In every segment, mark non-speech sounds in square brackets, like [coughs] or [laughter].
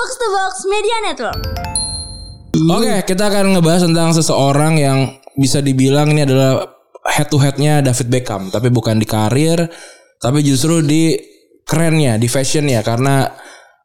Box to Box Media Network. Oke, kita akan ngebahas tentang seseorang yang bisa dibilang ini adalah head to headnya David Beckham, tapi bukan di karir, tapi justru di kerennya, di fashionnya, karena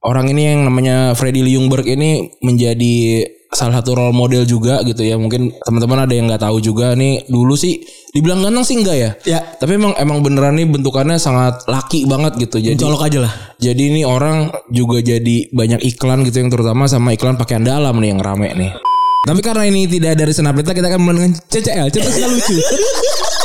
orang ini yang namanya Freddie Ljungberg ini menjadi salah satu role model juga gitu ya. Mungkin teman-teman ada yang nggak tahu juga nih dulu sih dibilang ganteng sih enggak ya? Ya. Tapi emang emang beneran nih bentukannya sangat laki banget gitu. Jadi Colok aja lah. jadi ini orang juga jadi banyak iklan gitu yang terutama sama iklan pakaian dalam nih yang rame nih. Tapi karena ini tidak dari Senapita kita akan mulai dengan CCL. Cerita lucu. [laughs]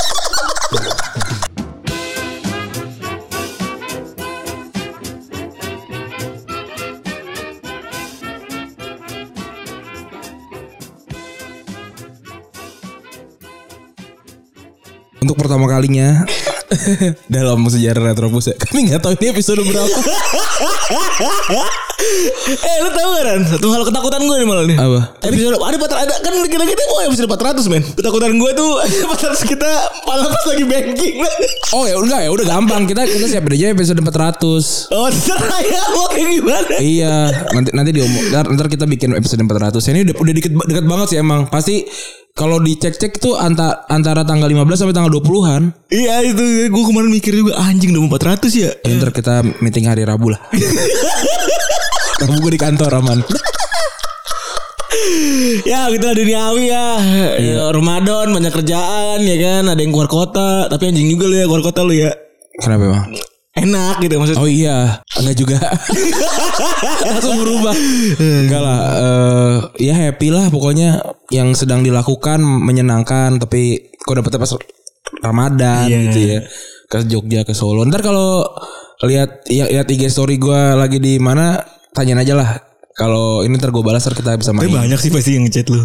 Untuk pertama kalinya [laughs] dalam sejarah Retropus ya. Kami nggak tahu ini episode berapa. [laughs] eh lu tau gak Ran? Satu hal ketakutan gue nih malah nih. Apa? Episode ada empat ada kan kita kita mau episode 400 men. Ketakutan gue tuh [laughs] 400 kita malah pas lagi banking. Oh ya udah ya udah gampang kita kita siapin aja episode 400. oh terserah ya mau kayak gimana. iya, nanti nanti diomong. Ntar, ntar kita bikin episode 400. Ini udah udah deket deket banget sih emang. Pasti kalau dicek-cek tuh antara antara tanggal 15 sampai tanggal 20-an. Iya itu gue kemarin mikir juga anjing udah mau 400 ya. Ya, ntar kita meeting hari Rabu lah. [laughs] Rabu gue di kantor aman. ya gitu lah duniawi ya. ya. Ramadan banyak kerjaan ya kan. Ada yang keluar kota. Tapi anjing juga lu ya keluar kota lu ya. Kenapa emang? Enak gitu maksudnya. Oh iya, enggak juga. [laughs] Langsung berubah. Enggak lah, eh, ya happy lah pokoknya yang sedang dilakukan menyenangkan tapi kok dapetnya pas Ramadan Iya. gitu ya. Ke Jogja ke Solo. Ntar kalau lihat ya, lihat IG story gua lagi di mana tanyain aja lah. Kalau ini ntar gue balas ntar kita bisa Tapi main. banyak sih pasti yang ngechat lu.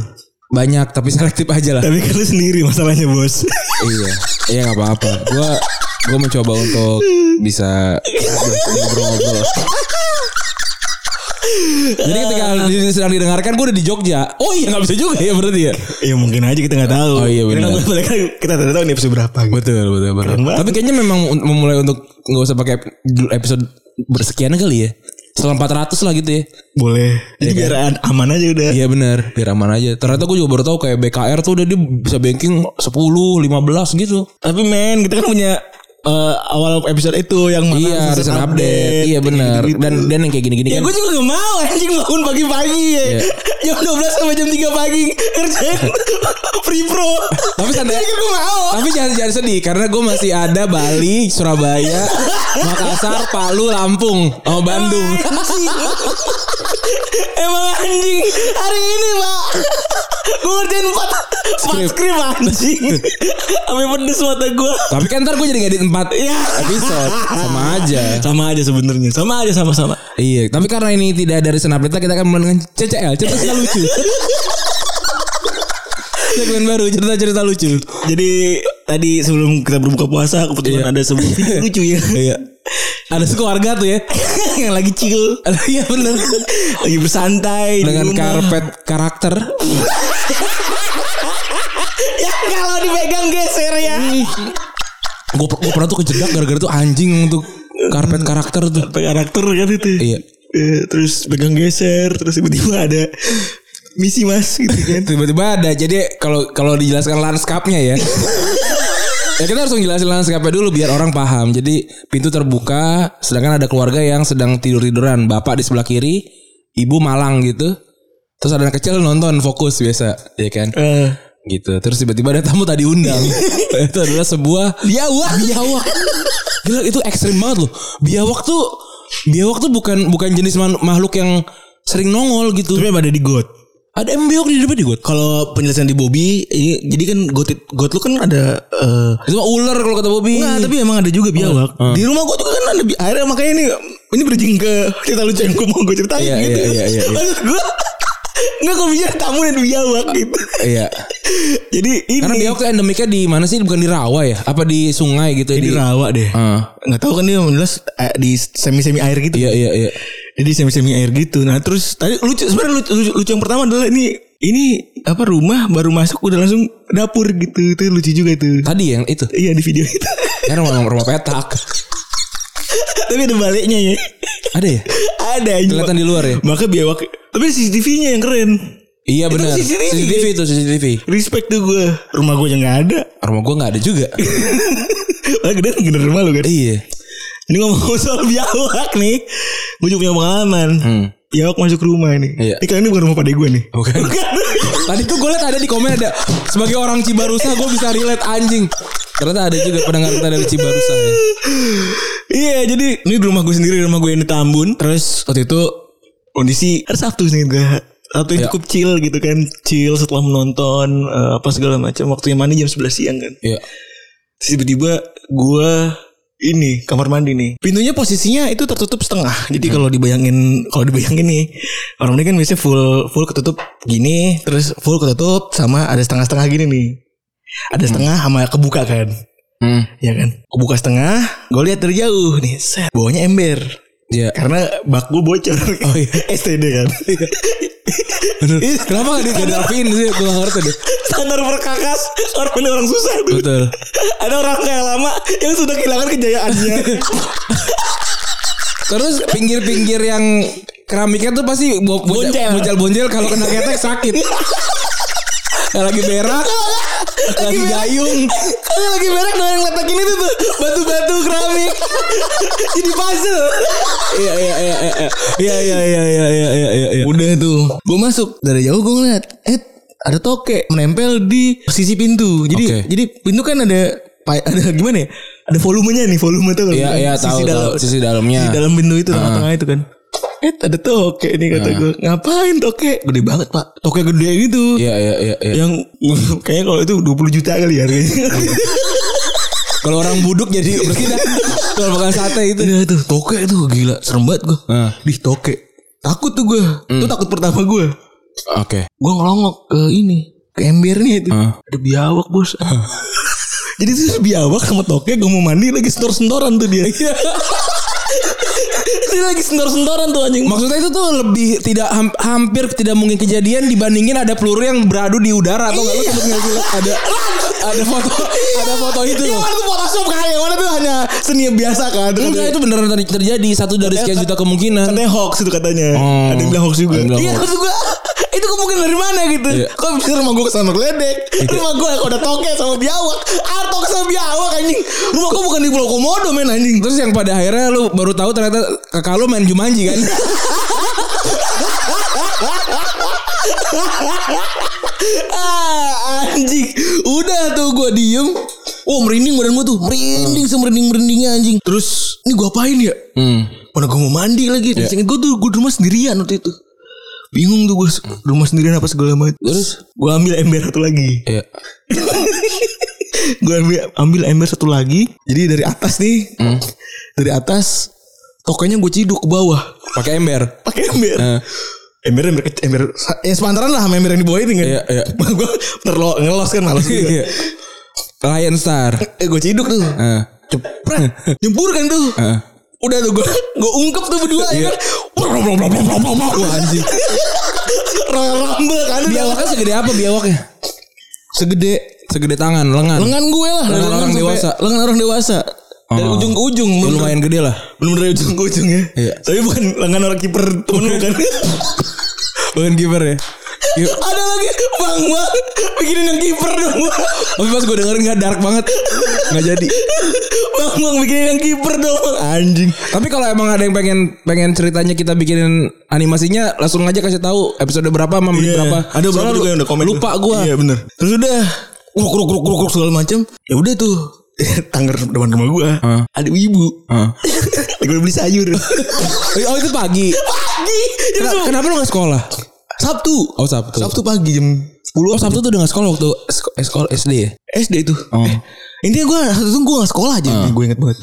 Banyak tapi [laughs] selektif aja lah. Tapi kan lu sendiri masalahnya bos. iya, iya nggak apa-apa. Gua gue mencoba untuk bisa ngobrol-ngobrol. Jadi ketika sedang didengarkan gue udah di Jogja. Oh iya nggak bisa juga ya berarti ya. ya mungkin aja kita nggak tahu. Oh, iya, benar. Kita kan tidak tahu ini episode berapa. Gitu. Betul betul betul. Tapi kayaknya memang memulai untuk nggak usah pakai episode bersekian kali ya. Setelah 400 lah gitu ya. Boleh. Jadi biar an- aman aja udah. Iya benar, biar aman aja. Ternyata gue juga baru tahu kayak BKR tuh udah dia bisa banking 10, 15 gitu. Tapi men kita kan punya eh, awal episode itu yang mana Iya, season recent update. Iya benar. Dan dan yang kayak gini-gini Ya kan. gue juga gak mau anjing bangun pagi-pagi ya. Iya. Jam 12 sampai jam 3 pagi ngerjain [laughs] free pro. Tapi santai. Gue mau. Tapi jangan jangan sedih karena gue masih ada Bali, Surabaya, [laughs] Makassar, Palu, Lampung, oh Bandung. Anjing. Emang anjing hari ini pak Gue ngerjain 4 Skrip. 4 skrip anjing [laughs] Sampai pedes mata gue Tapi kan ntar gue jadi ngedit 4 Iya. episode sama aja. Sama aja sebenarnya Sama aja sama-sama Iya, tapi karena ini tidak dari Senapita kita akan mulai dengan CCL, cerita cerita lucu. [laughs] Segmen baru cerita-cerita lucu. Jadi tadi sebelum kita berbuka puasa Kebetulan Iya. ada sebuah video [laughs] lucu ya Iya. Ada sekeluarga tuh ya. [laughs] Yang lagi chill Iya bener. Lagi bersantai Dengan karpet karakter. Ya kalau dipegang geser ya Gue pernah tuh kejedak gara-gara tuh anjing untuk karpet karakter tuh. Sampai karakter kan itu Iya. Eh, Terus pegang geser Terus tiba-tiba ada Misi mas gitu kan [laughs] Tiba-tiba ada. Jadi kalau kalau dijelaskan lanskapnya ya. [laughs] ya kita harus menjelaskan lanskapnya dulu biar orang paham. Jadi pintu terbuka, sedangkan ada keluarga yang sedang tidur tiduran. Bapak di sebelah kiri, ibu malang gitu. Terus ada anak kecil nonton fokus biasa, ya kan? Eh, Gitu. Terus tiba-tiba ada tamu tadi undang. [laughs] itu adalah sebuah Biawak biawak. Gila itu ekstrim banget loh. Biawak tuh biawak tuh bukan bukan jenis makhluk yang sering nongol gitu. Tapi ada di got Ada emang biawak di depan di got. Kalau penjelasan di Bobby ini, Jadi kan got, got lu kan ada eh Itu mah ular kalau kata Bobby. Enggak tapi emang ada juga biawak Di rumah gua juga kan ada Akhirnya makanya ini Ini bridging ke cerita lucu yang gua mau gue ceritain Iya, gitu iya, iya, iya, iya. Gua Enggak kok bisa tamu dan biawak gitu Iya. Jadi ini Karena biawak tuh endemiknya di mana sih? Bukan di rawa ya? Apa di sungai gitu? Ini di rawa deh Ah. Nggak tahu kan dia jelas eh, Di semi-semi air gitu Iya iya iya. Jadi semi-semi air gitu Nah terus Tadi lucu sebenarnya lucu, lucu, lucu yang pertama adalah ini Ini apa rumah baru masuk udah langsung dapur gitu Itu lucu juga itu Tadi yang itu. Iya di video itu Kan rumah, rumah petak. Tapi ada baliknya ya Ada ya? ada. Kelihatan di luar ya? Maka biawak. Tapi CCTV-nya yang keren. Iya benar. CCTV. CCTV itu CCTV. Respect tuh gue. Rumah gue yang gak ada. Rumah gue nggak ada juga. [laughs] Wah gede gede rumah lu kan. iya. Ini ngomong soal biawak nih. Gue juga punya pengalaman. Hmm. Biawak masuk rumah ini. Iya. Ini kali ini bukan rumah pada gue nih. Bukan. [laughs] Tadi tuh gue liat ada di komen ada sebagai orang Cibarusa gue bisa relate anjing. Ternyata ada juga pendengar kita dari Cibarusa ya. Iya jadi ini di rumah gue sendiri rumah gue yang di Tambun terus waktu itu kondisi hari Sabtu sih gue Sabtu yang Iya. cukup chill gitu kan. Chill setelah menonton eh, apa segala macam. Waktunya mandi jam 11 siang kan. Iya. Tiba-tiba gue ini kamar mandi nih. Pintunya posisinya itu tertutup setengah. Jadi kalau dibayangin kalau dibayangin nih orang ini kan biasanya full full ketutup gini terus full ketutup sama ada setengah-setengah gini nih. Ada setengah sama kebuka kan. Hmm. ya kan? Kebuka setengah gue lihat dari jauh nih set bawahnya ember Iya. karena bak gue bocor Oh, iya. [laughs] STD kan Bener. Kenapa gak di gak dirapiin sih? Gue gak ngerti deh. standar perkakas orang ini orang susah tuh Betul. ada orang kayak lama yang sudah kehilangan kejayaannya [laughs] Terus pinggir-pinggir yang keramiknya tuh pasti bo- Boncel. bonjel bonjel kalau kena ketek sakit. [laughs] Lagi berak, lagi gayung. Kalau lagi berak doang yang letakin itu tuh batu-batu keramik [laughs] jadi puzzle. Iya iya iya iya iya iya iya iya iya iya iya. iya. Udah tuh, gue masuk dari jauh gue ngeliat, eh ada toke menempel di sisi pintu. Jadi Oke. jadi pintu kan ada ada gimana ya? Ada volumenya nih, volume tuh. Iya iya tahu tahu sisi dalamnya. Di dalam pintu itu tengah-tengah itu kan. Eh ada toke nih kata gue. Ngapain toke? Gede banget pak. Toke gede gitu. Iya iya iya iya. Yang [laughs] kayaknya kalau itu 20 juta kali ya harganya. Kalau orang buduk jadi bersih dah. Kalau makan sate itu. Udah tuh toke itu gila serem banget gue. Nah. Di toke. Takut tuh gue. Itu takut pertama gue. Oke. Gue ngelongok ke ini. Ke embernya itu. Hah. Ada biawak bos. [laughs] Jadi tuh biawak sama toke gue mau mandi lagi sentor-sentoran tuh dia. [laughs] dia lagi sentor-sentoran tuh anjing. Maksudnya itu tuh lebih tidak ham- hampir tidak mungkin kejadian dibandingin ada peluru yang beradu di udara atau nggak? Lu sempet nggak sih liat ada ada foto ada foto itu Yang loh. mana tuh photoshop kan? Yang mana tuh hanya seni biasa kan? Enggak itu beneran ter- terjadi. Satu dari sekian juta kemungkinan. Katanya hoax itu katanya. Oh. Ada yang bilang hoax juga. Yang Iya maksud gue Itu kemungkinan dari mana gitu Iya. Kok bisa rumah gue ke sana geledek Rumah gue ada toke sama biawak toke sama biawak anjing Rumah gue bukan di Pulau Komodo men anjing Terus yang pada akhirnya lu baru tahu ternyata kakak lu main Jumanji kan? [laughs] ah, anjing. Udah tuh gue diem. Oh merinding badan gue tuh. Merinding semerinding-merindingnya anjing. Terus ini gue apain ya? Hmm. Mana gue mau mandi lagi. Iya. gue tuh gue di rumah sendirian waktu itu. Bingung tuh gue rumah sendirian apa segala macam. Terus? gue ambil ember satu lagi. Iya. [laughs] gue ambil ambil ember satu lagi. Jadi dari atas nih. Hmm. Dari atas tokenya gue ciduk ke bawah. Pakai ember. Pakai ember. Eh. Ember ember ember ya sepantaran lah sama ember yang di bawah ini kan. Iya, iya. [laughs] gue terlo ngelos kan malas juga. Iya. Lion Star. Eh gue ciduk tuh. Eh. Cepret. [laughs] Nyempur kan tuh. Eh. Udah tuh gue gue ungkep tuh berdua ya Iya. kan. Wah anjing. Royal Rumble kan. Biawaknya segede apa biawaknya? segede Segede tangan, lengan. lengan gue lah. Lengan orang sampai- dewasa. Lengan orang dewasa. Dari Oh. ujung ke ujung. Ya, lumayan gede lah. belum dari ujung ke ujung ya. Iya. Tapi bukan lengan orang kiper temen lu kan. Bukan kiper ya. Ada lagi bang bang bikinin yang kiper dong. Bang. Tapi pas gue dengerin gak dark banget. Gak jadi. Bang bang bikinin yang kiper dong. Bang. Anjing. Tapi kalau emang ada yang pengen pengen ceritanya kita bikinin animasinya langsung aja kasih tahu episode berapa sama menit Iya. berapa. Ada Soalnya juga yang udah komen. Lupa gue. Iya bener. Terus udah. Kruk kruk kruk kruk kruk segala macem. Ya udah tuh. [laughs] Tangger depan rumah gua. Hah. Ada ibu. Heeh. [laughs] Lagi beli sayur. [laughs] Oh itu pagi. pagi. Kenapa, kenapa lu gak sekolah? Sabtu. Oh Sabtu. Sabtu pagi jam 10 Oh Sabtu tuh udah gak sekolah waktu eh, sekolah SD ya? SD itu. Oh. Eh, intinya gue Sabtu itu gue gak sekolah aja. Gue inget banget.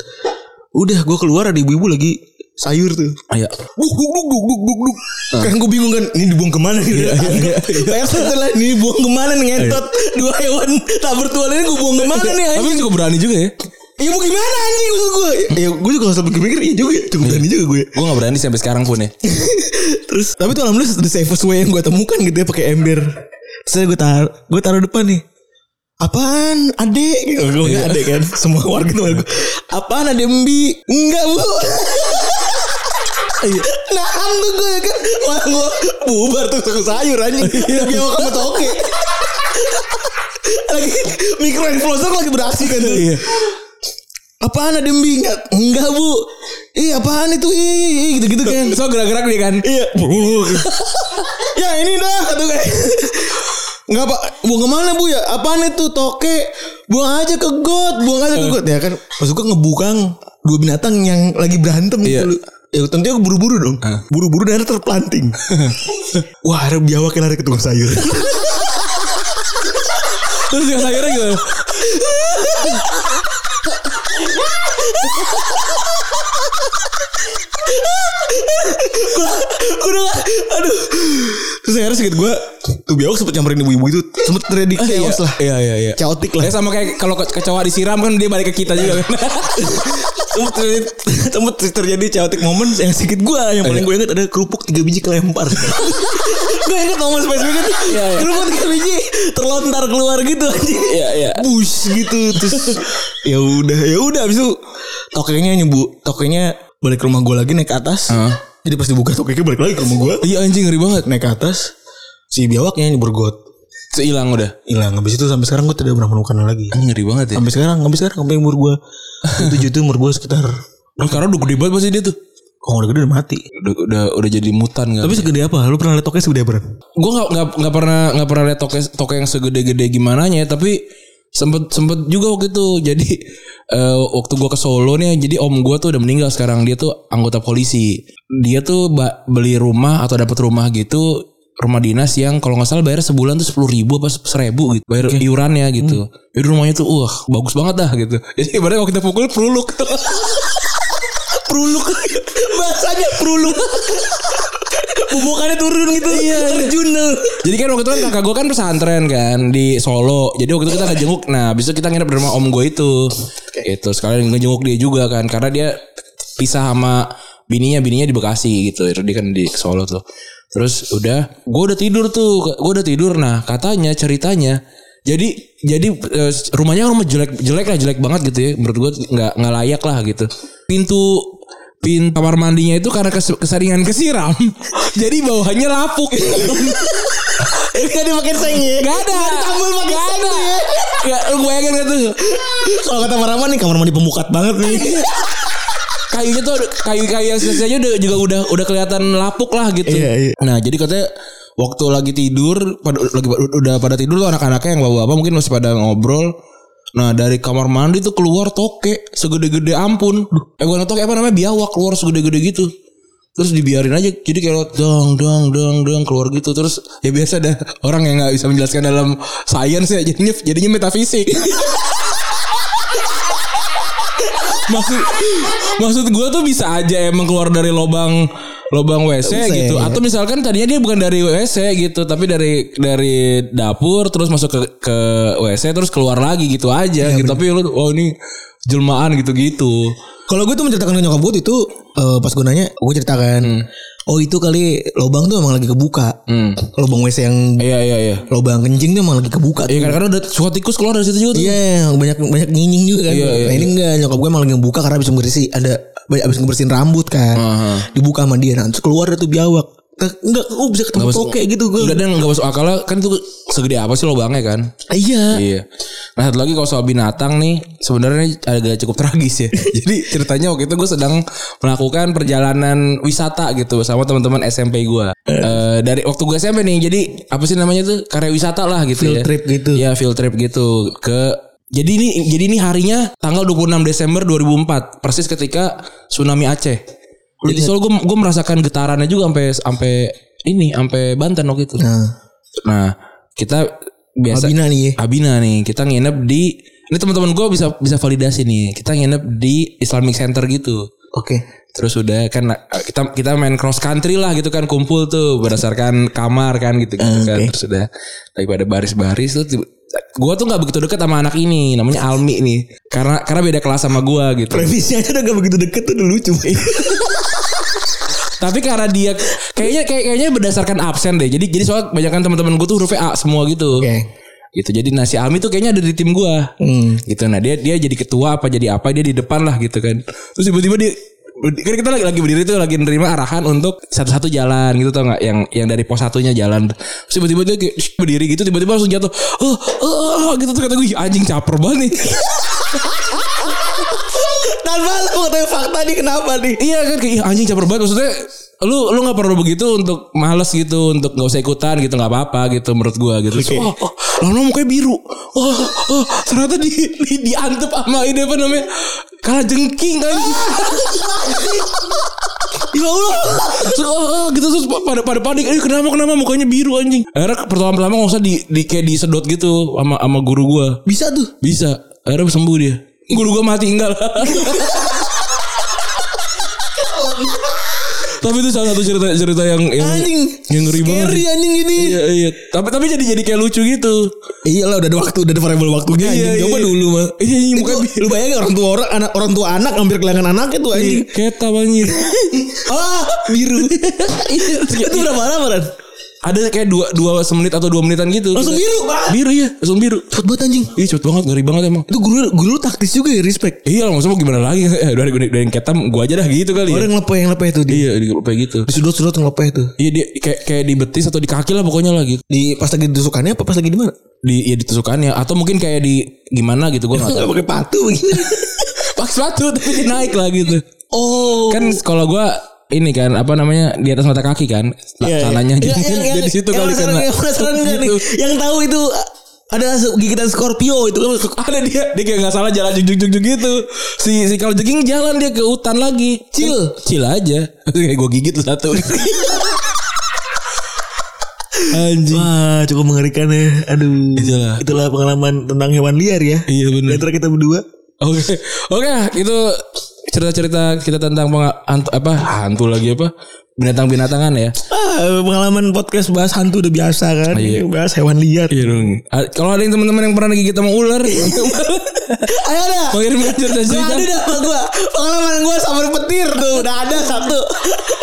Udah gue keluar ada ibu-ibu lagi sayur tuh. Iya. Duk duk duk duk duk duk duk. Kan gue bingung kan ini dibuang ke mana? Iya, iya, iya, iya. Setelah ini dibuang ke mana nih ngentot dua hewan tak bertuan ini gue buang ke mana nih Tapi juga berani juga ya? Ya mau gimana anjing maksud gue? Ya gue juga gak sampai mikir iya juga ya. Cukup berani juga gue. Gue gak berani sampai sekarang pun ya. [laughs] Terus tapi tuh alhamdulillah the safest way yang gue temukan gitu ya pakai ember. Terus gue taruh gue taruh depan nih. Apaan adek gitu. Gue Iya. nggak adek kan [laughs] Semua warga tuh gue Apaan adek mbi Enggak bu Nahan tuh gue ya kan Malah gue bubar tuh sayur anjing Udah biawak sama toke [laughs] Lagi micro influencer lagi beraksi kan tuh Iya. Apaan ada mbi? Enggak, enggak bu. Ih apaan itu? Ih gitu-gitu kan. So gerak-gerak dia kan. Iya. [laughs] Ya ini dah Kata gue Enggak pak. Buang ke mana bu? Ya Apaan itu? Toke. Buang aja ke got. Buang aja ke got. Ya kan. Maksud gue ngebukang Dua binatang yang lagi berantem Iya. gitu Ya tentunya aku buru-buru dong. Buru-buru dan terplanting. [laughs] Wah ada biawak yang lari ke tukang sayur. Terus yang sayurnya gimana? [laughs] What? Gue udah Aduh. Terus akhirnya sedikit gue Tuh biawak sempet nyamperin ibu-ibu itu Sempet terjadi chaos lah. Iya iya iya. Chaotic lah. Ya sama kayak kalau ke- kecoa disiram kan dia balik ke kita juga kan. Sempet terjadi, sempet terjadi chaotic moment Yang sedikit gue Yang paling gue inget ada kerupuk tiga biji kelempar. [laughs] Gue inget momen spesifik itu. Iya, iya. Kerupuk tiga biji Terlontar keluar gitu anjing. Iya iya. Bush gitu Terus ya udah ya udah abis itu tokenya nyebu tokenya balik ke rumah gue lagi naik ke atas Heeh. jadi pas dibuka tokenya balik lagi ke rumah gue Iya anjing ngeri banget. naik ke atas si biawaknya nyebur got Sehilang udah. hilang habis itu sampai sekarang gue tidak pernah menemukan lagi Ngeri banget ya. sampai sekarang sampai sekarang sampai umur gue itu [laughs] itu umur gue sekitar Nah, karena udah gede banget pasti dia tuh. kalau udah gede udah mati Udah udah, udah jadi mutan kan. tapi segede apa lu pernah lihat tokenya segede apa gue nggak nggak nggak pernah nggak pernah lihat toke toke yang segede-gede gimana nya tapi sempet sempet juga waktu itu. Jadi eh, waktu gue ke Solo nih jadi om gue tuh udah meninggal sekarang. Dia tuh anggota polisi. Dia tuh beli rumah atau dapat rumah gitu rumah dinas yang kalau nggak salah bayar sebulan tuh sepuluh ribu apa seribu gitu. Bayar iurannya gitu. Jadi rumahnya tuh wah bagus banget dah gitu. Jadi ibaratnya waktu kita pukul peruluk [laughs] peruluk [laughs] bahasanya peruluk [laughs] bubukannya turun gitu iya terjun Jadi kan waktu itu kan kakak gue kan pesantren kan di Solo. Jadi waktu itu kita ngejenguk. Nah, itu kita nginep di rumah om gue itu. Itu sekalian ngejenguk dia juga kan karena dia pisah sama bininya, bininya di Bekasi gitu. Dia kan di Solo tuh. Terus udah, gue udah tidur tuh, gue udah tidur. Nah, katanya ceritanya jadi jadi eh, rumahnya rumah jelek jelek lah jelek banget gitu ya menurut gue nggak nggak layak lah gitu pintu pintu kamar mandinya itu karena kes- keseringan kesiram [laughs] jadi bawahnya lapuk [laughs] ini kan dipakai seng ya Gak ada. tambal pakai Gak ada. ya. Gak, lu bayangin gak tuh? kalau kata Marama nih kamar mandi pemukat banget nih [laughs] Kayunya tuh kayu-kayu yang sisanya udah juga udah udah kelihatan lapuk lah gitu. Iya, iya. Nah, jadi katanya waktu lagi tidur pada lagi udah pada tidur tuh anak-anaknya yang bawa apa mungkin masih pada ngobrol. Nah dari kamar mandi tuh keluar toke segede-gede ampun. Eh bukan toke apa namanya biawak keluar segede-gede gitu. Terus dibiarin aja jadi kayak dong dong dong dong keluar gitu terus ya biasa ada orang yang nggak bisa menjelaskan dalam sains ya jadinya jadinya metafisik. [laughs] maksud maksud gue tuh bisa aja emang keluar dari lobang lobang WC Bisa, gitu ya. atau misalkan tadinya dia bukan dari WC gitu tapi dari dari dapur terus masuk ke ke WC terus keluar lagi gitu aja gitu tapi lu oh ini jelmaan gitu-gitu Kalau gue tuh menceritakan ke nyokap gue itu eh, pas gue nanya, gue ceritakan, oh itu kali lubang tuh emang lagi kebuka. hmm. Lubang WC yang iya iya iya lubang kencing tuh emang lagi kebuka. Iya kadang-kadang ada suka tikus keluar dari situ juga tuh. Iya, banyak banyak nyinying juga kan. Iya, iya, nah ini enggak, nyokap gue emang lagi ngebuka karena habis ngebersih ada habis ngebersihin rambut kan. Aha. Dibuka sama dia, nah terus keluar tuh biawak. Enggak, gue bisa ketemu masuk- toke gitu gue. Enggak dan enggak masuk akal kan itu segede apa sih lubangnya kan? Iya. Iya. Nah satu lagi kalau soal binatang nih sebenarnya agak cukup tragis ya. [laughs] Jadi ceritanya waktu itu gue sedang melakukan perjalanan wisata gitu sama teman-teman SMP gue. Eh dari waktu gue SMP nih, jadi apa sih namanya tuh karya wisata lah gitu Field ya. trip gitu. Ya field trip gitu ke. Jadi ini jadi ini harinya tanggal 26 Desember 2004 persis ketika tsunami Aceh. Jadi soal gue gue merasakan getarannya juga sampai sampai ini sampai Banten waktu itu. Nah, Nah kita biasa Abina nih. Abina nih kita nginep di ini teman-teman gue bisa bisa validasi nih kita nginep di Islamic Center gitu Oke. terus udah kan kita kita main cross country lah gitu kan kumpul tuh berdasarkan kamar kan gitu gitu kan Oke. terus udah lagi pada baris-baris tuh gue tuh nggak begitu deket sama anak ini namanya Almi nih. Karena karena beda kelas sama gue gitu. Premisnya aja udah gak begitu deket tuh udah lucu. tapi karena dia kayaknya kayak kayaknya berdasarkan absen deh. Jadi jadi soal banyak kan teman-teman gue tuh hurufnya A semua gitu. Oke. gitu. Jadi nasi Almi tuh kayaknya ada di tim gua. Hmm. gitu. Nah dia dia jadi ketua apa jadi apa dia di depan lah gitu kan. Terus tiba-tiba dia kan kita lagi lagi berdiri tuh lagi nerima arahan untuk satu-satu jalan gitu tau nggak? Yang yang dari pos satunya jalan. Terus tiba-tiba dia berdiri gitu tiba-tiba langsung jatuh. Oh, oh, oh, gitu tuh kata gue "Ih, anjing caper banget nih. Tanpa lu mengetahui fakta nih kenapa nih? iya kan kayak "Ih, anjing caper banget. Maksudnya lu lu nggak perlu begitu untuk males gitu untuk nggak usah ikutan gitu nggak apa-apa gitu menurut gua gitu. Oke. oh, oh lama mukanya biru. Oh, oh ternyata di, di diantep sama ini apa namanya? Kalah jengking kan [laughs] ya Allah. Terus, oh, oh, gitu terus pada pada panik. Eh kenapa kenapa? Mukanya biru anjing. Akhirnya pertama pertama nggak usah di, di kayak disedot gitu sama sama guru gua. Bisa tuh. bisa. Akhirnya sembuh dia. Guru gua mati enggak lah [laughs] tapi itu salah satu cerita cerita yang yang, Anjing. yang ngeri banget Scary anjing ini. iya iya tapi tapi jadi jadi kayak lucu gitu Iya lah udah ada waktu, udah ada variable waktunya Iya, anjing. Coba iya. dulu mah. Iya, iya, Itu, mukanya lu bayangin orang tua orang anak orang tua anak hampir kehilangan anaknya tuh anjing. keta banget [laughs] ah, biru. [laughs] itu udah parah Ran? Ada kayak dua dua semenit atau dua menitan gitu Langsung biru. biru ya langsung biru Cepet banget anjing. iya cepet banget ngeri banget emang Itu guru guru lu taktis juga ya respect. iya lah maksudnya mau gimana lagi Eh, dari dari, dari yang ketam gua aja dah gitu kali ya Orang ngelepeh yang lepeh tuh di iya di kayak gitu di sudut-sudut ngelepeh tuh. iya dia kayak kayak di betis atau di kaki lah pokoknya lah gitu Di pas lagi ditusukannya apa pas lagi di mana? di ya ditusukannya atau mungkin kayak di gimana gitu gua nggak [laughs] tahu pakai patu begini. [laughs] pakai sepatu tapi dia naik lah gitu Oh. kan kalau gua ini kan apa namanya di atas mata kaki kan Iya, iya. tanahnya Iya, jadi yang- dia di situ kali Yang nih? Gitu. Yang tahu itu ada gigitan Scorpio itu. Kan ada dia. Dia kayak nggak salah jalan juk juk gitu. Si si kalau jengking jalan dia ke hutan lagi. Chill. chill aja. Kayak gue gigit satu. Anjing. Wah cukup mengerikan ya. Aduh. Itulah. Itulah pengalaman tentang hewan liar ya. Iya benar antara kita berdua. Oke. Oke itu cerita-cerita kita tentang hantu apa hantu lagi apa? Binatang-binatangan ya. Ah, Pengalaman podcast bahas hantu udah biasa kan? Iya. Bahas hewan liar. Iya dong. Ah, kalau ada yang teman-teman yang pernah digigit sama ular [laughs] Ayo mau kirimkan Gue cerita-cerita adu dah sama Pengalaman gue sambar petir tuh Udah ada satu.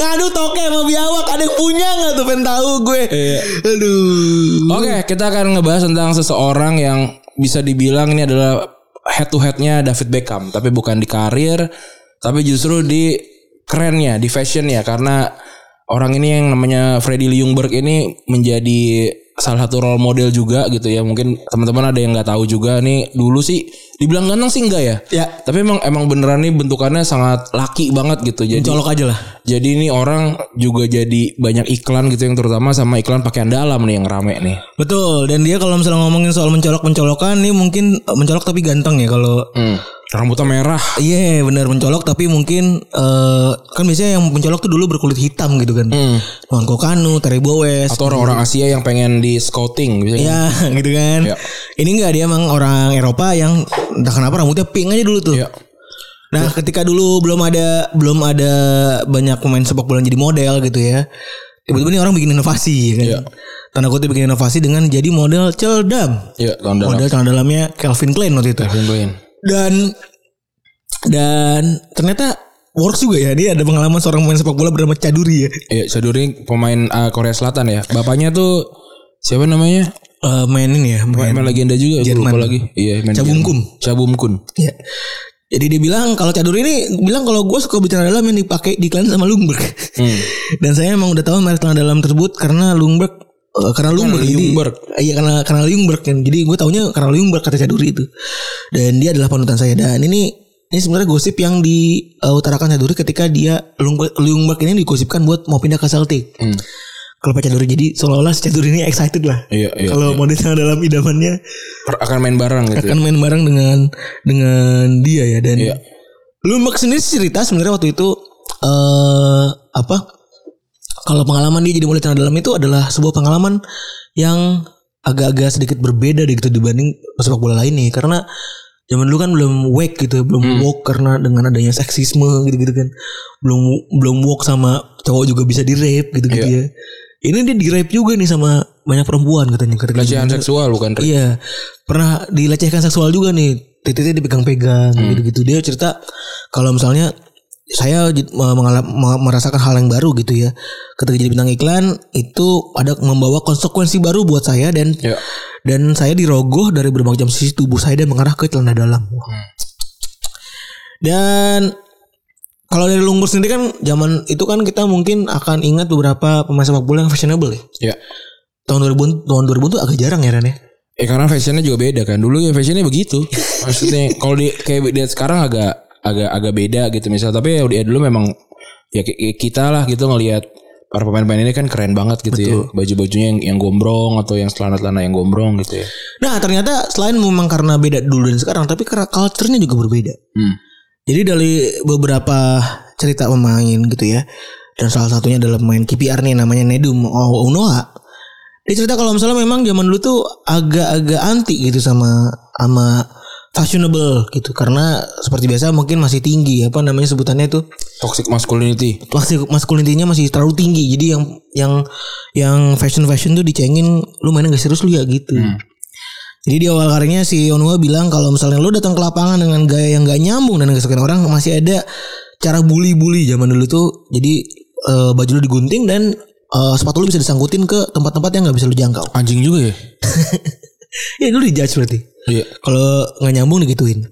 Ngadu toke sama biawak Ada yang punya gak tuh? Pengen tahu gue. Iya. Aduh. Oke, kita akan ngebahas tentang seseorang yang bisa dibilang ini adalah head to headnya David Beckham, tapi bukan di karir, tapi justru di kerennya, di fashionnya, karena orang ini yang namanya Freddie Ljungberg ini menjadi salah satu role model juga gitu ya. Mungkin teman-teman ada yang nggak tahu juga nih dulu sih dibilang ganteng sih enggak ya? Ya. Tapi emang emang beneran nih bentukannya sangat laki banget gitu. Jadi Colok aja lah jadi ini orang juga jadi banyak iklan gitu yang terutama sama iklan pakaian dalam nih yang rame nih. Betul Dan dia kalau misalnya ngomongin soal mencolok-mencolokan Nih mungkin eh, mencolok tapi ganteng ya Kalau Hmm. Rambutnya merah. Iya benar mencolok tapi mungkin eh kan biasanya yang mencolok tuh dulu berkulit hitam gitu kan. Hmm. Nuanco Kanu, Terry Boes. Atau orang-orang Asia yang pengen di scouting gitu Ya [laughs] gitu kan. Ya. Ini enggak dia emang orang Eropa yang entah kenapa rambutnya pink aja dulu tuh. Ya. Nah ketika dulu belum ada belum ada banyak pemain sepak bola jadi model gitu ya. Tiba-tiba nih orang bikin inovasi ya kan. Ya. Tanda kutip bikin inovasi dengan jadi model celdam. Ya, dalam. Model celana dalamnya Calvin Klein waktu itu. Kevin Klein. Dan dan ternyata works juga ya. Dia ada pengalaman seorang pemain sepak bola bernama Caduri ya. Iya, Saduri pemain uh, Korea Selatan ya. Bapaknya tuh siapa namanya? Eh, main ini ya, main. Pemain legenda juga, Jerman. lupa lagi. Iya, main Cabumkum. Jerman. Cabumkun. Ya. Jadi dia bilang kalau Caduri ini bilang kalau gue suka bicara dalam yang dipakai di iklan sama Lungberg. Hmm. [laughs] Dan saya emang udah tahu merek celana dalam tersebut karena Lungberg eh, karena jadi- Ljungberg. Iya karena karena Lungberg kan. Jadi gue taunya karena Lungberg kata Caduri itu. Dan dia adalah panutan saya dan ini ini sebenarnya gosip yang diutarakan Caduri ketika dia Lungberg ini digosipkan buat mau pindah ke Celtic. Hmm. Kalau Pak Caduri jadi seolah-olah si Caduri ini excited lah. Iya, iya. Kalau model celana dalam idamannya akan main bareng gitu. ya. akan main bareng dengan dengan dia ya dan Iya. Lumberg sendiri cerita sebenarnya waktu itu eh apa kalau pengalaman dia jadi model celana dalam itu adalah sebuah pengalaman yang agak-agak sedikit berbeda deh gitu dibanding sepak bola lainnya karena zaman dulu kan belum wake gitu belum woke karena dengan adanya seksisme gitu-gitu kan belum belum woke sama cowok juga bisa di rape gitu-gitu ya ini dia di rape juga nih sama banyak perempuan katanya ketika Pelecehan seksual bukan? Rik? Iya, pernah dilecehkan seksual juga nih. Titiknya dipegang-pegang gitu-gitu. Dia cerita kalau misalnya saya mengalami merasakan hal yang baru gitu ya. Ketika jadi bintang iklan itu ada membawa konsekuensi baru buat saya dan Ya. dan saya dirogoh dari berbagai macam sisi tubuh saya dan mengarah ke celana dalam. Dan Kalau dari Lumpur sendiri kan zaman itu kan kita mungkin akan ingat beberapa pemain sepak bola yang fashionable ya. Ya. Tahun 2000 tahun 2000 tuh agak jarang ya Ren ya. Eh karena fashionnya juga beda kan. Dulu ya fashionnya begitu. [laughs] Maksudnya kalau di kayak dia sekarang agak agak agak beda gitu misal. Tapi ya, ya dulu memang ya kita lah gitu ngelihat para pemain-pemain ini kan keren banget gitu ya. Baju-bajunya yang yang gombrong atau yang celana-celana yang gombrong gitu ya. Nah ternyata selain memang karena beda dulu dan sekarang, tapi karena culture-nya juga berbeda. Hmm. Jadi dari beberapa cerita pemain gitu ya, dan salah satunya adalah pemain KPR nih namanya Nedum Unoha. Dia cerita kalau misalnya memang zaman dulu tuh agak-agak anti gitu sama sama fashionable gitu. Karena seperti biasa mungkin masih tinggi apa namanya sebutannya itu? Toxic masculinity. masih maskulinitinya masih terlalu tinggi. Jadi yang yang yang fashion fashion tuh dicengin lu mainnya gak serius lu ya? Gitu. Jadi di awal karirnya si Onwa bilang kalau misalnya lu datang ke lapangan dengan gaya yang gak nyambung dan gak sukain orang masih ada cara bully-bully zaman dulu tuh. Jadi eh, baju lu digunting dan eh, sepatu lu bisa disangkutin ke tempat-tempat yang gak bisa lu jangkau. Anjing juga ya. [laughs] ya lu dijudge berarti Iya. kalau nggak nyambung digituin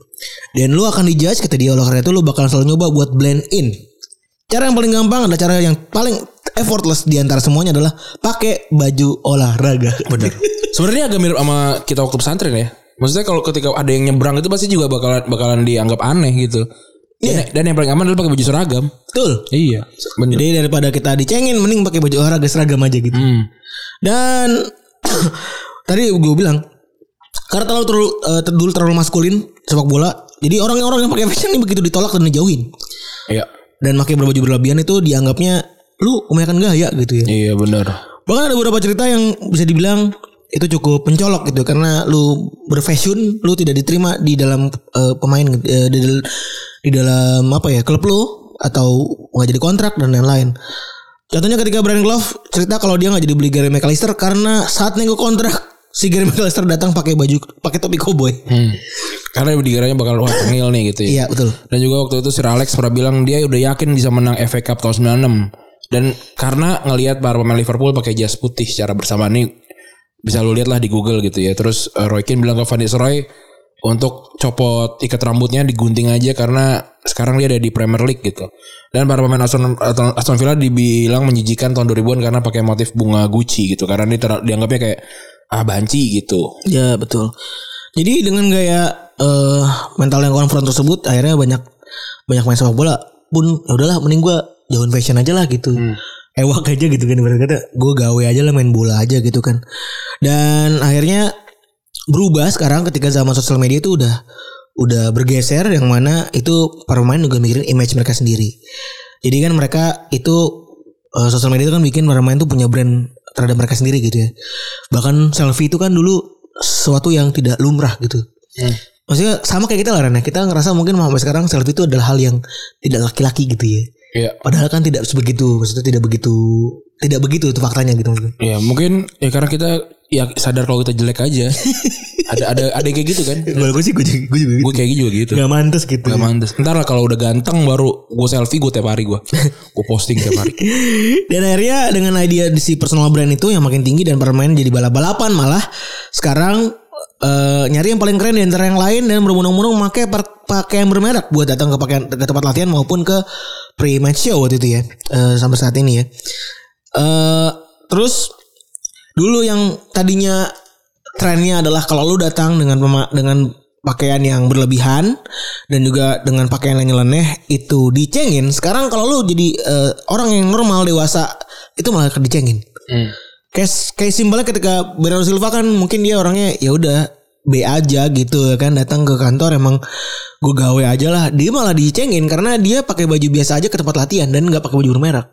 dan lu akan dijudge kata dia oleh karena itu lu bakal selalu nyoba buat blend in cara yang paling gampang ada cara yang paling effortless di antara semuanya adalah pakai baju olahraga bener Sebenarnya agak mirip sama kita waktu pesantren ya. Maksudnya kalau ketika ada yang nyebrang itu pasti juga bakalan bakalan dianggap aneh gitu. Dan, dan yang paling aman adalah pakai baju seragam. betul Iya. Bener. jadi daripada kita dicengin mending pakai baju olahraga seragam aja gitu Hmm. dan [coughs] tadi gue bilang karena terlalu terlalu ter- dulu terlalu maskulin sepak bola jadi orang-orang yang pakai fashion ini begitu ditolak dan dijauhin Iya. dan pakai berbaju berlebihan itu dianggapnya lu kebanyakan gaya gitu ya Iya benar. Bahkan ada beberapa cerita yang bisa dibilang itu cukup pencolok gitu karena lu berfashion, lu tidak diterima di dalam eh, pemain eh, di, dal- di dalam apa ya klub lu atau nggak jadi kontrak dan lain-lain. Contohnya ketika Brian Glove cerita kalau dia nggak jadi beli Gary McAllister karena saat nego kontrak si Gary McAllister datang pakai baju pakai topi cowboy. Hmm. Karena dikiranya bakal wah tengil nih gitu ya. Iya betul. Dan juga waktu itu Sir Alex pernah bilang dia udah yakin bisa menang FA Cup tahun 96. Dan karena ngelihat para pemain Liverpool pakai jas putih secara bersamaan nih bisa lu lihat lah di Google gitu ya. Terus uh, Roy Keane bilang ke Van Nistelrooy untuk copot ikat rambutnya digunting aja karena sekarang dia ada di Premier League gitu. Dan para pemain Aston, Aston Villa dibilang menjijikan tahun 2000-an karena pakai motif bunga Gucci gitu. Karena ini dianggapnya kayak banci gitu. Ya betul. Jadi dengan gaya eh mental yang konfront tersebut akhirnya banyak banyak main sepak bola pun ya udahlah mending gua jauhin fashion aja lah gitu. Ewak aja gitu kan kata gue gawe aja lah main bola aja gitu kan. Dan akhirnya berubah sekarang ketika zaman sosial media itu udah udah bergeser yang mana itu para pemain juga mikirin image mereka sendiri. Jadi kan mereka itu eh, sosial media itu kan bikin para pemain tuh punya brand terhadap mereka sendiri gitu ya. Bahkan selfie itu kan dulu sesuatu yang tidak lumrah gitu. Maksudnya sama kayak kita lah Ren ya. Kita ngerasa mungkin sampai sekarang selfie itu adalah hal yang tidak laki-laki gitu ya. Iya. Padahal kan tidak sebegitu, maksudnya tidak begitu tidak begitu itu faktanya gitu. Ya mungkin ya karena kita ya sadar kalau kita jelek aja. [laughs] ada ada ada yang kayak gitu kan. Kalau gue sih gue gue juga gitu. Gue kayak gitu juga gitu. Gak mantas gitu. Gak mantes. Ntar lah kalau udah ganteng baru gue selfie gue tiap hari gue. Gue posting tiap hari. [laughs] Dan akhirnya dengan idea di si personal brand itu yang makin tinggi dan permain jadi balap-balapan malah sekarang eh, nyari yang paling keren di antara yang lain dan berbondong-bondong pakai par- pakaian bermerek buat datang ke pakaian ke tempat latihan maupun ke pre-match show waktu itu ya Eh, sampai saat ini ya. eh terus dulu yang tadinya trennya adalah kalau lu datang dengan dengan pakaian yang berlebihan dan juga dengan pakaian yang nyeleneh itu dicengin. Sekarang kalau lu jadi eh, orang yang normal dewasa itu malah dicengin. Hmm. Kayak kayak simpelnya ketika Bernardo Silva kan mungkin dia orangnya ya udah B aja gitu ya kan datang ke kantor emang gue gawe aja lah dia malah dicengin karena dia pakai baju biasa aja ke tempat latihan dan nggak pakai baju bermerek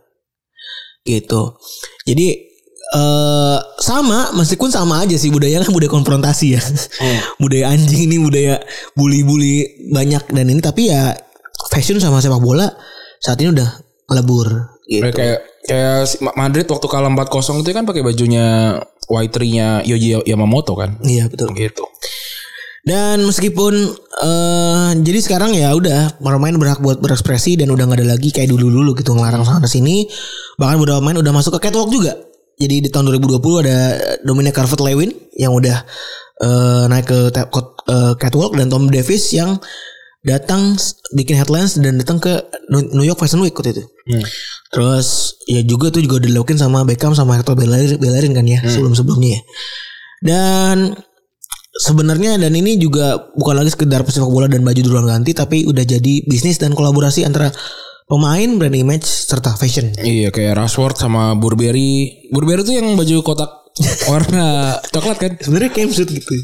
gitu jadi eh sama meskipun sama aja sih budaya kan budaya konfrontasi ya [laughs] budaya anjing ini budaya bully-bully banyak dan ini tapi ya fashion sama sepak bola saat ini udah lebur gitu Kayak kayak Madrid waktu kalah 4-0 itu kan pakai bajunya Y3-nya Yoji Yamamoto kan. iya betul Gitu. Dan meskipun eh jadi sekarang ya udah pemain berhak buat berekspresi dan udah nggak ada lagi kayak dulu dulu gitu ngelarang sana sini. Bahkan beberapa pemain udah masuk ke catwalk juga. Jadi di tahun 2020 ada Dominic Calvert-Lewin yang udah eh naik ke eh, catwalk dan Tom Davis yang datang bikin headlines dan datang ke New York Fashion Week waktu itu. Terus ya juga tuh juga dilakuin sama Beckham sama Hector Bellerin, Bellerin kan ya sebelum-sebelumnya ya. Dan sebenarnya dan ini juga bukan lagi sekedar sepak bola dan baju duluan ganti tapi udah jadi bisnis dan kolaborasi antara pemain, brand image serta fashion. Iya kayak Rashford sama Burberry. Burberry tuh yang baju kotak [laughs] warna coklat kan? Sebenarnya kayak maksud gitu.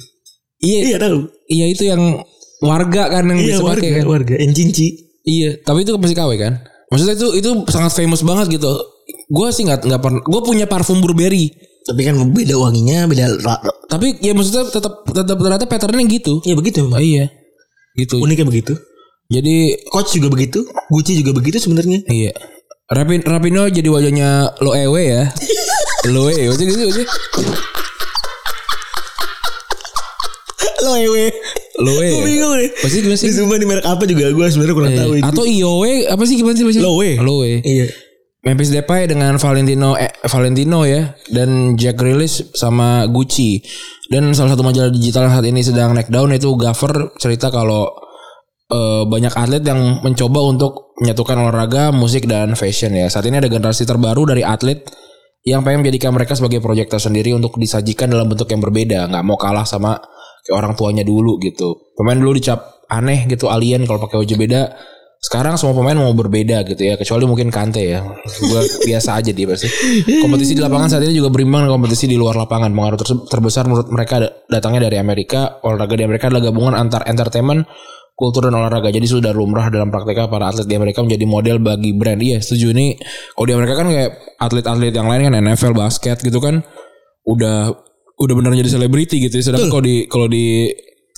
Iya, Iya tahu. iya itu yang warga kan yang Iya bisa warga, pakai kan. warga. Encinci. Iya, tapi itu masih KW kan? Maksudnya itu itu sangat famous banget gitu. Gue sih nggak nggak pernah. Gue punya parfum Burberry. Tapi kan beda wanginya, beda Tapi ya maksudnya tetap tetap ternyata patternnya gitu. Ya begitu Oh, iya. Gitu. Uniknya begitu. Jadi Coach juga begitu, Gucci juga begitu sebenarnya. iya. Rapin Rapino jadi wajahnya Lo Ewe ya. [laughs] Lo Ewe wajah gitu aja. Lo ewe. Lo Ewe. Gue bingung nih. Pasti gimana sih? Di Zumba di merek apa juga gue sebenarnya kurang tahu itu. Atau IOW apa sih gimana sih bacanya? Lowe. Lowe. Iya. Memphis Depay dengan Valentino eh, Valentino ya dan Jack Grealish sama Gucci dan salah satu majalah digital yang saat ini sedang naik down itu Gaffer cerita kalau eh, banyak atlet yang mencoba untuk menyatukan olahraga, musik dan fashion ya. Saat ini ada generasi terbaru dari atlet yang pengen menjadikan mereka sebagai proyek tersendiri untuk disajikan dalam bentuk yang berbeda, nggak mau kalah sama orang tuanya dulu gitu. Pemain dulu dicap aneh gitu, alien kalau pakai baju beda. Sekarang semua pemain mau berbeda gitu ya, kecuali mungkin Kante ya. Gua [laughs] biasa aja dia pasti. Kompetisi di lapangan saat ini juga berimbang dengan kompetisi di luar lapangan. Pengaruh terbesar menurut mereka da- datangnya dari Amerika. Olahraga di Amerika adalah gabungan antar entertainment, kultur dan olahraga. Jadi sudah lumrah dalam prakteknya para atlet di Amerika menjadi model bagi brand. Iya, setuju ini. Kalau di Amerika kan kayak atlet-atlet yang lain kan NFL, basket gitu kan udah udah benar jadi selebriti gitu. ya. Sedangkan kalau di kalau di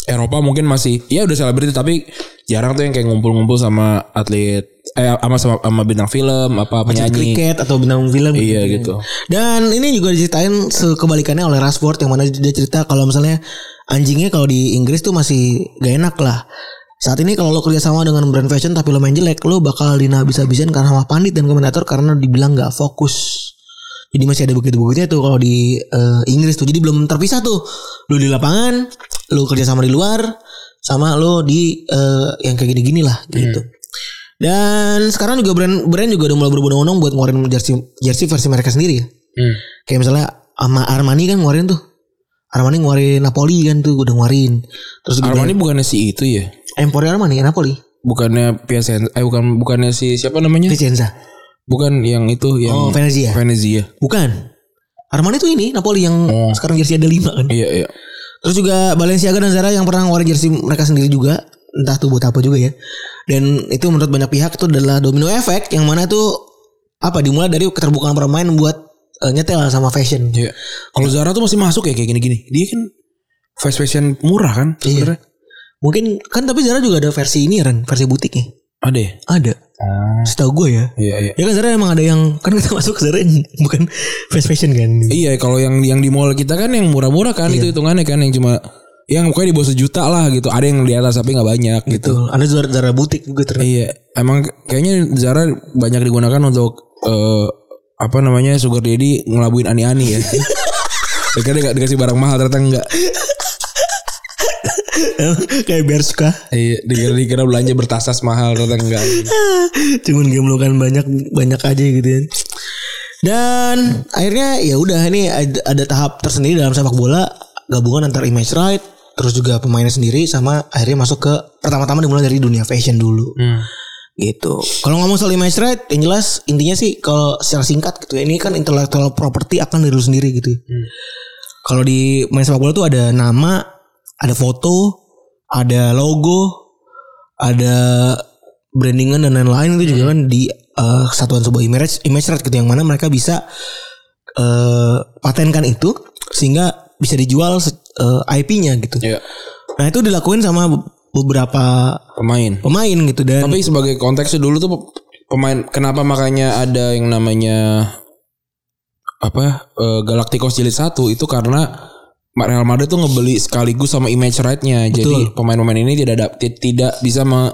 Eropa mungkin masih ya udah selebriti tapi jarang tuh yang kayak ngumpul-ngumpul sama atlet eh sama sama, sama bintang film apa penyanyi. Kriket atau bintang film. Iya gitu. Dan ini juga diceritain sekebalikannya oleh Rashford yang mana dia cerita kalau misalnya anjingnya kalau di Inggris tuh masih gak enak lah. Saat ini kalau lo kerja sama dengan brand fashion tapi lo main jelek, lo bakal dinabis-habisin karena sama pandit dan komentator karena dibilang gak fokus. Jadi masih ada begitu-begitunya tuh kalau di eh, Inggris tuh. Jadi belum terpisah tuh. Lo di lapangan, lo kerja sama di luar, sama lo di eh, yang kayak gini-gini lah gitu. Dan sekarang juga brand brand juga udah mulai berbondong-bondong buat ngeluarin jersey jersey versi mereka sendiri ya. Hmm. Kayak misalnya sama Armani kan ngeluarin tuh. Armani ngeluarin Napoli kan tuh udah ngeluarin. Terus Armani bukannya si itu ya? Emporio Armani Napoli. Bukannya Piacenza eh bukan bukannya si siapa namanya? Vicenza. Bukan yang itu yang Oh, Venezia. Venezia. Bukan. Armani tuh ini Napoli yang Oh. sekarang jersey ada lima kan. Iya iya. Terus juga Balenciaga dan Zara yang pernah ngeluarin jersey mereka sendiri juga. Entah tuh buat apa juga ya. Dan itu menurut banyak pihak itu adalah domino efek yang mana tuh apa dimulai dari keterbukaan pemain buat eh, nyetel sama fashion. Iya. Kalau Zara tuh masih masuk ya kayak gini-gini. Dia kan fast fashion murah kan sebenarnya. Mungkin kan tapi Zara juga ada versi ini kan, versi butiknya. Ada ya? Ada. Setahu gue ya. Iya iya. Ya kan Zara emang ada yang kan kita masuk ke Zara yang bukan fast fashion kan. Iya kalau yang yang di mall kita kan yang murah-murah kan itu hitungannya kan yang cuma yang pokoknya di bawah sejuta lah gitu. Ada yang di atas tapi nggak banyak gitu. Tuh, ada Zara, Zara butik juga ternyata. Iya, emang kayaknya Zara banyak digunakan untuk eh, apa namanya sugar daddy ngelabuin ani-ani ya. [laughs] Dikira dia dikasih barang mahal ternyata enggak. [laughs] Kayak Bershka. Iya, dikira dikira belanja bertasas mahal ternyata enggak. [laughs] Cuman gemelukan banyak banyak aja gitu kan. Dan akhirnya ya udah ini ada, ada tahap tersendiri dalam sepak bola gabungan antara image right terus juga pemainnya sendiri sama akhirnya masuk ke pertama-tama dimulai dari dunia fashion dulu. gitu. Kalau ngomong soal image right, yang jelas intinya sih kalau secara singkat gitu ya, ini kan intellectual property akan dari lu sendiri gitu. ya. Kalau di main sepak bola tuh ada nama, ada foto, ada logo, ada brandingan dan lain-lain itu juga kan di eh, kesatuan sebuah image image right gitu yang mana mereka bisa eh, patenkan itu sehingga bisa dijual se- eh, IP-nya gitu. Iya, Nah itu dilakuin sama beberapa pemain. pemain gitu dan Tapi sebagai konteksnya dulu tuh pemain kenapa makanya ada yang namanya apa eh, Galacticos jilid satu itu karena Real Madrid tuh ngebeli sekaligus sama image right-nya. Jadi pemain-pemain ini tidak tidak bisa me-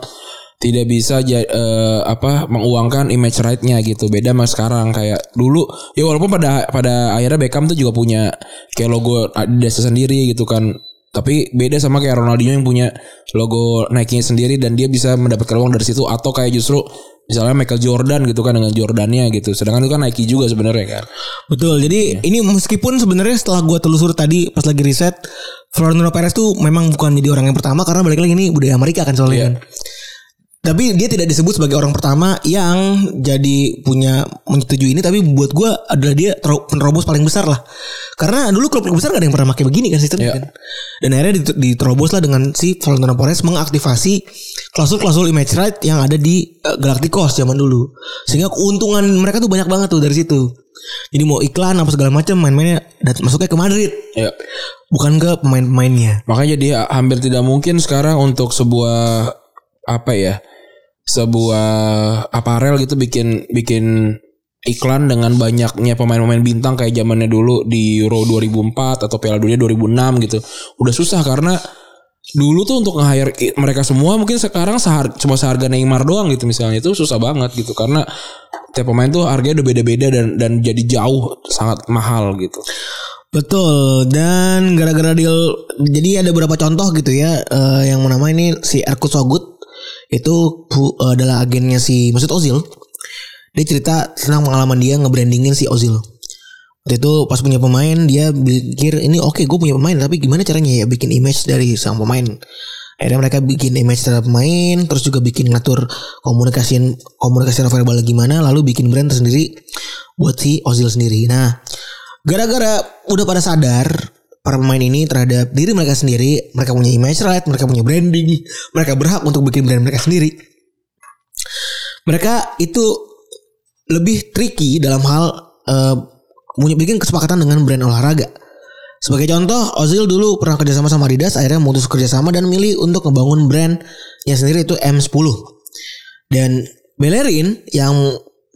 tidak bisa eh, apa menguangkan image right-nya gitu. Beda sama sekarang kayak dulu ya walaupun pada pada akhirnya Beckham tuh juga punya kayak logo Adidas sendiri gitu kan. Tapi beda sama kayak Ronaldinho yang punya logo Nike sendiri dan dia bisa mendapatkan uang dari situ atau kayak justru misalnya Michael Jordan gitu kan dengan Jordannya gitu. Sedangkan itu kan Nike juga sebenarnya kan. Betul. Jadi ini meskipun sebenarnya setelah gua telusur tadi pas lagi riset Florentino Perez tuh memang bukan jadi orang yang pertama karena balik lagi ini budaya Amerika kan soalnya kan. Tapi dia tidak disebut sebagai orang pertama yang jadi punya menyetujui ini tapi buat gua adalah dia penerobos paling besar lah. Karena dulu klub-klub besar gak ada yang pernah pakai begini kan sistemnya Iya. kan. Dan akhirnya dit- diterobos lah dengan si Florentino Perez mengaktifasi klausul-klausul image right yang ada di eh, Galacticos zaman dulu. Sehingga keuntungan mereka tuh banyak banget tuh dari situ. Jadi mau iklan apa segala macam main-mainnya dat- masuknya ke Madrid, Ya. bukan ke pemain-pemainnya. Makanya dia hampir tidak mungkin sekarang untuk sebuah apa ya? Sebuah aparel gitu bikin bikin iklan dengan banyaknya pemain-pemain bintang kayak zamannya dulu di Euro 2004 atau Piala Dunia 2006 gitu. Udah susah karena dulu tuh untuk nge-hire mereka semua mungkin sekarang sehar cuma seharga Neymar doang gitu misalnya itu susah banget gitu karena tiap pemain tuh harganya udah beda-beda dan dan jadi jauh sangat mahal gitu. Betul dan gara-gara deal jadi ada beberapa contoh gitu ya eh, yang nama ini si Erkut Sogut itu pu- eh, adalah agennya si Mesut Ozil. Dia cerita tentang pengalaman dia ngebrandingin si Ozil. Waktu itu pas punya pemain dia pikir ini oke gue punya pemain tapi gimana caranya ya bikin image dari sang pemain. Akhirnya mereka bikin image terhadap pemain terus juga bikin ngatur komunikasi komunikasi verbal gimana lalu bikin brand tersendiri buat si Ozil sendiri. Nah, Gara-gara udah pada sadar para pemain ini terhadap diri mereka sendiri, mereka punya image right, mereka punya branding, mereka berhak untuk bikin brand mereka sendiri. Mereka itu lebih tricky dalam hal punya bikin kesepakatan dengan brand olahraga. Sebagai contoh, Ozil dulu pernah kerjasama sama Adidas, akhirnya memutus kerjasama dan milih untuk ngebangun brand yang sendiri itu M10. Dan Bellerin yang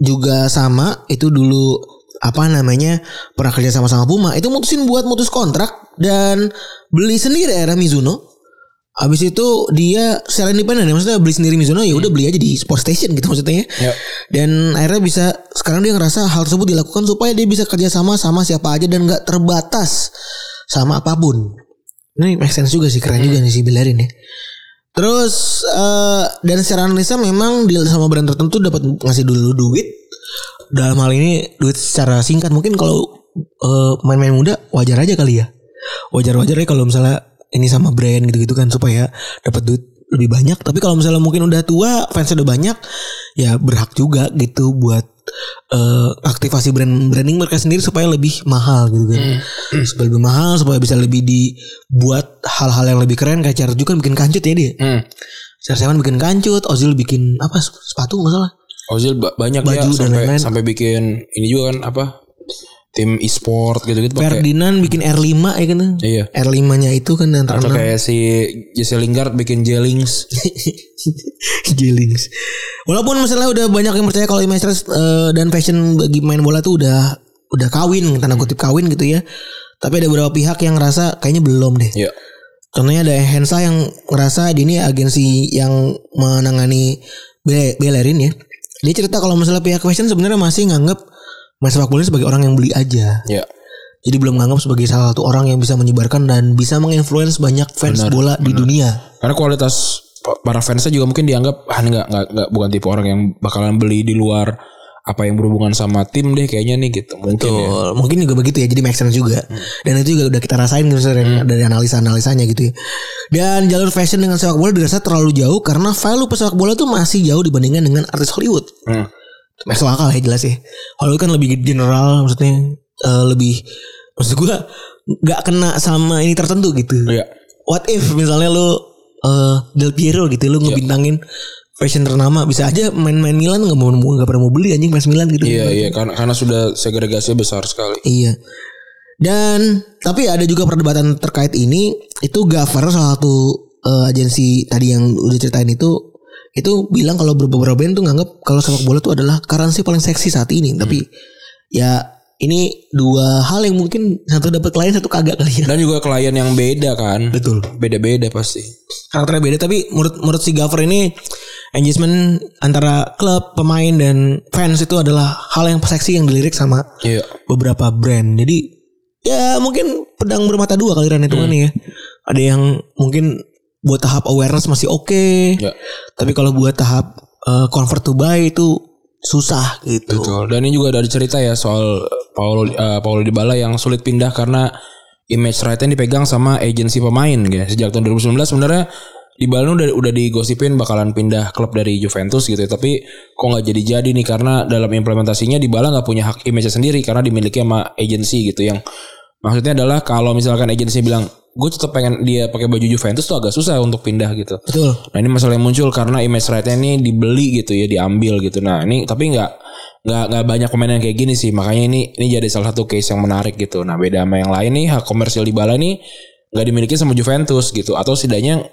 juga sama itu dulu apa namanya pernah kerja sama sama Puma itu mutusin buat mutus kontrak dan beli sendiri era Mizuno. Habis itu dia secara independen ya maksudnya beli sendiri Mizuno ya udah beli aja di sport station gitu maksudnya. Ya. Dan akhirnya bisa sekarang dia ngerasa hal tersebut dilakukan supaya dia bisa kerja sama sama siapa aja dan nggak terbatas sama apa pun. Ini make sense juga sih keren juga nih si Bellerin ya. Terus eh, dan secara analisa memang deal sama brand tertentu dapat ngasih dulu duit. Dalam hal ini duit secara singkat mungkin kalau eh, main-main muda wajar aja kali ya. Wajar-wajar ya kalau misalnya ini sama brand gitu-gitu kan supaya dapat duit lebih banyak. Tapi kalau misalnya mungkin udah tua, fansnya udah banyak, ya berhak juga gitu buat eh, aktivasi brand branding mereka sendiri supaya lebih mahal gitu kan. Supaya lebih mahal, supaya bisa lebih dibuat hal-hal yang lebih keren kayak cara juga kan bikin kancut ya dia. Hmm. Sersewan bikin kancut, Ozil bikin apa sepatu nggak salah. Ozil ba- banyak Baju ya dan sampai sampai bikin ini juga kan apa tim e-sport gitu-gitu Ferdinand bikin R5 ya kan. iya R5-nya itu kan yang atau terkenal. kayak si Jesse Lingard bikin Jellings [laughs] Jellings. Walaupun misalnya udah banyak yang percaya kalau image dress, eh, dan fashion bagi main bola tuh udah udah kawin, tanda kutip kawin gitu ya. Tapi ada beberapa pihak yang ngerasa kayaknya belum deh. ya Contohnya ada Hensa yang ngerasa di ini agensi yang menangani Be- Bellerin ya. Dia cerita kalau misalnya pihak fashion sebenarnya masih nganggap main sepak bola sebagai orang yang beli aja. ya Jadi belum nganggap sebagai salah satu orang yang bisa menyebarkan dan bisa menginfluence banyak fans bola di dunia. karena kualitas pa- para fansnya juga mungkin dianggap ah nggak nggak nggak bukan tipe orang yang bakalan beli di luar apa yang berhubungan sama tim deh kayaknya nih gitu mungkin ya Betul. Mungkin juga begitu ya. Jadi make sense juga. Dan itu juga udah kita rasain gitu sebenarnya dari analisa-analisanya gitu ya. Dan jalur fashion dengan sepak bola dirasa terlalu jauh karena value pesepak bola tuh masih jauh dibandingkan dengan artis Hollywood. Hmm. Masuk akal ya jelas ya. Hollywood kan lebih general maksudnya eh, lebih maksud gua nggak kena sama ini tertentu gitu. Iya. What if misalnya lu eh, Del Piero gitu lu ngebintangin fashion ternama bisa aja main-main Milan nggak mau nggak pernah mau beli anjing mas Milan gitu. Iya iya karena karena sudah segregasinya besar sekali. Iya. Dan tapi ada juga perdebatan terkait ini itu Gaffer salah satu eh, agensi tadi yang udah ceritain itu itu bilang kalau beberapa brand tuh nganggap kalau sepak bola tuh adalah currency paling seksi saat ini. Tapi ya ini dua hal yang mungkin satu dapat klien satu kagak kali ya. Dan juga klien yang beda kan. Betul. Beda-beda pasti. Karakternya beda tapi menurut menurut si Gaffer ini engagement antara klub, pemain dan fans itu adalah hal yang seksi yang dilirik sama Iya. beberapa brand. Jadi ya mungkin pedang bermata dua kali Ran hitungannya ya. ada yang mungkin buat tahap awareness masih oke. Ya. Tapi kalau buat tahap eh, convert to buy itu susah gitu. Betul. Dan ini juga ada cerita ya soal Paulo eh, Paulo Dybala yang sulit pindah karena image right-nya dipegang sama agensi pemain gitu. Sejak tahun 2019 sebenarnya Dybala udah udah digosipin bakalan pindah klub dari Juventus gitu ya. Tapi kok nggak jadi-jadi nih karena dalam implementasinya Dybala nggak punya hak image sendiri karena dimiliki sama agensi gitu yang maksudnya adalah kalau misalkan agensi bilang gue tetap pengen dia pakai baju Juventus tuh agak susah untuk pindah gitu. Betul. Nah ini masalah yang muncul karena image right-nya ini dibeli gitu ya, diambil gitu. Nah ini tapi nggak nggak nggak banyak pemain yang kayak gini sih. Makanya ini ini jadi salah satu case yang menarik gitu. Nah beda sama yang lain nih hak komersial di Bala nih nggak dimiliki sama Juventus gitu atau setidaknya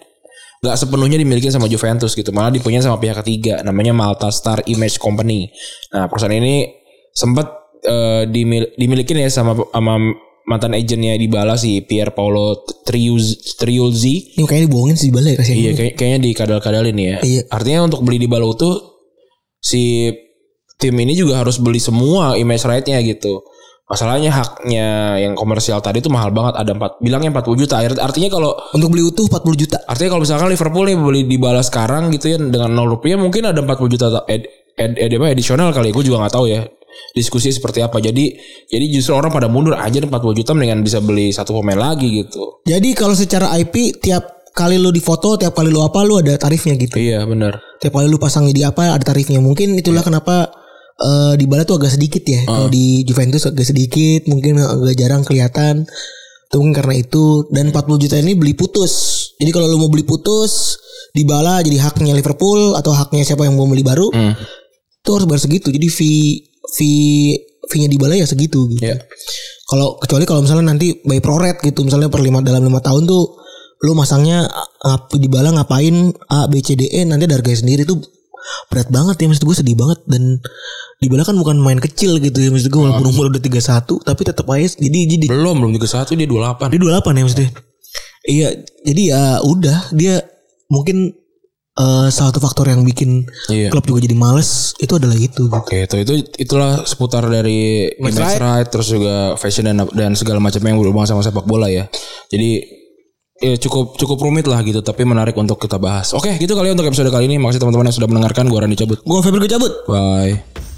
nggak sepenuhnya dimiliki sama Juventus gitu malah dipunyai sama pihak ketiga namanya Malta Star Image Company. Nah perusahaan ini sempat eh, dimil- dimiliki ya sama sama mantan agennya di Bala si Pier Paolo Triuz- Triulzi. Ini kayaknya dibohongin sih Dybala ya kasihan. Iya kayak, kayaknya di kadal-kadalin ya. Iya. Artinya untuk beli di Balo tuh si tim ini juga harus beli semua image right-nya gitu. Masalahnya haknya yang komersial tadi tuh mahal banget ada 4 bilangnya 40 juta. Art- Artinya kalau Untuk beli utuh 40 juta. artinya kalau misalkan Liverpool nih beli di Bala sekarang gitu ya dengan 0 rupiah mungkin ada 40 juta ta- ed, ed, ed, apa, edisional kali. Gue juga nggak tahu ya diskusi seperti apa. Jadi jadi justru orang pada mundur aja 40 juta mendingan bisa beli satu pemain lagi gitu. Jadi kalau secara IP tiap kali lu difoto, tiap kali lu apa lu ada tarifnya gitu. Iya benar. Tiap kali lu pasang di apa ada tarifnya. Mungkin itulah kenapa eh di Bala tuh agak sedikit ya. Kalau di Juventus agak sedikit, mungkin agak jarang kelihatan. Itu mungkin karena itu dan 40 juta ini beli putus. Jadi kalau lu mau beli putus di Bala jadi haknya Liverpool atau haknya siapa yang mau beli baru, Hmm. itu harus bayar segitu. Jadi fee fee fee-nya di ya segitu gitu. Iya. Kalau kecuali kalau misalnya nanti by pro rate gitu, misalnya per lima dalam lima tahun tuh lu masangnya ngap di bala ngapain A B C D E nanti ada harganya sendiri tuh berat banget ya maksud gue sedih banget dan di bala kan bukan main kecil gitu ya maksud gue walaupun umur udah 31 tapi tetap aja jadi jadi Belum belum juga satu dia 28. dia 28 ya maksudnya. Iya, jadi ya udah dia mungkin eh, salah satu faktor yang bikin Iya. klub juga jadi males itu adalah itu gitu. Oke, itu itu itulah seputar dari image right. right, terus juga fashion dan dan segala macam yang berhubungan sama sepak bola ya. Jadi ya cukup cukup rumit lah gitu, tapi menarik untuk kita bahas. Oke, gitu kali ya untuk episode kali ini. Makasih teman-teman yang sudah mendengarkan. Gua Randy cabut. Gue Febri gue cabut. Bye.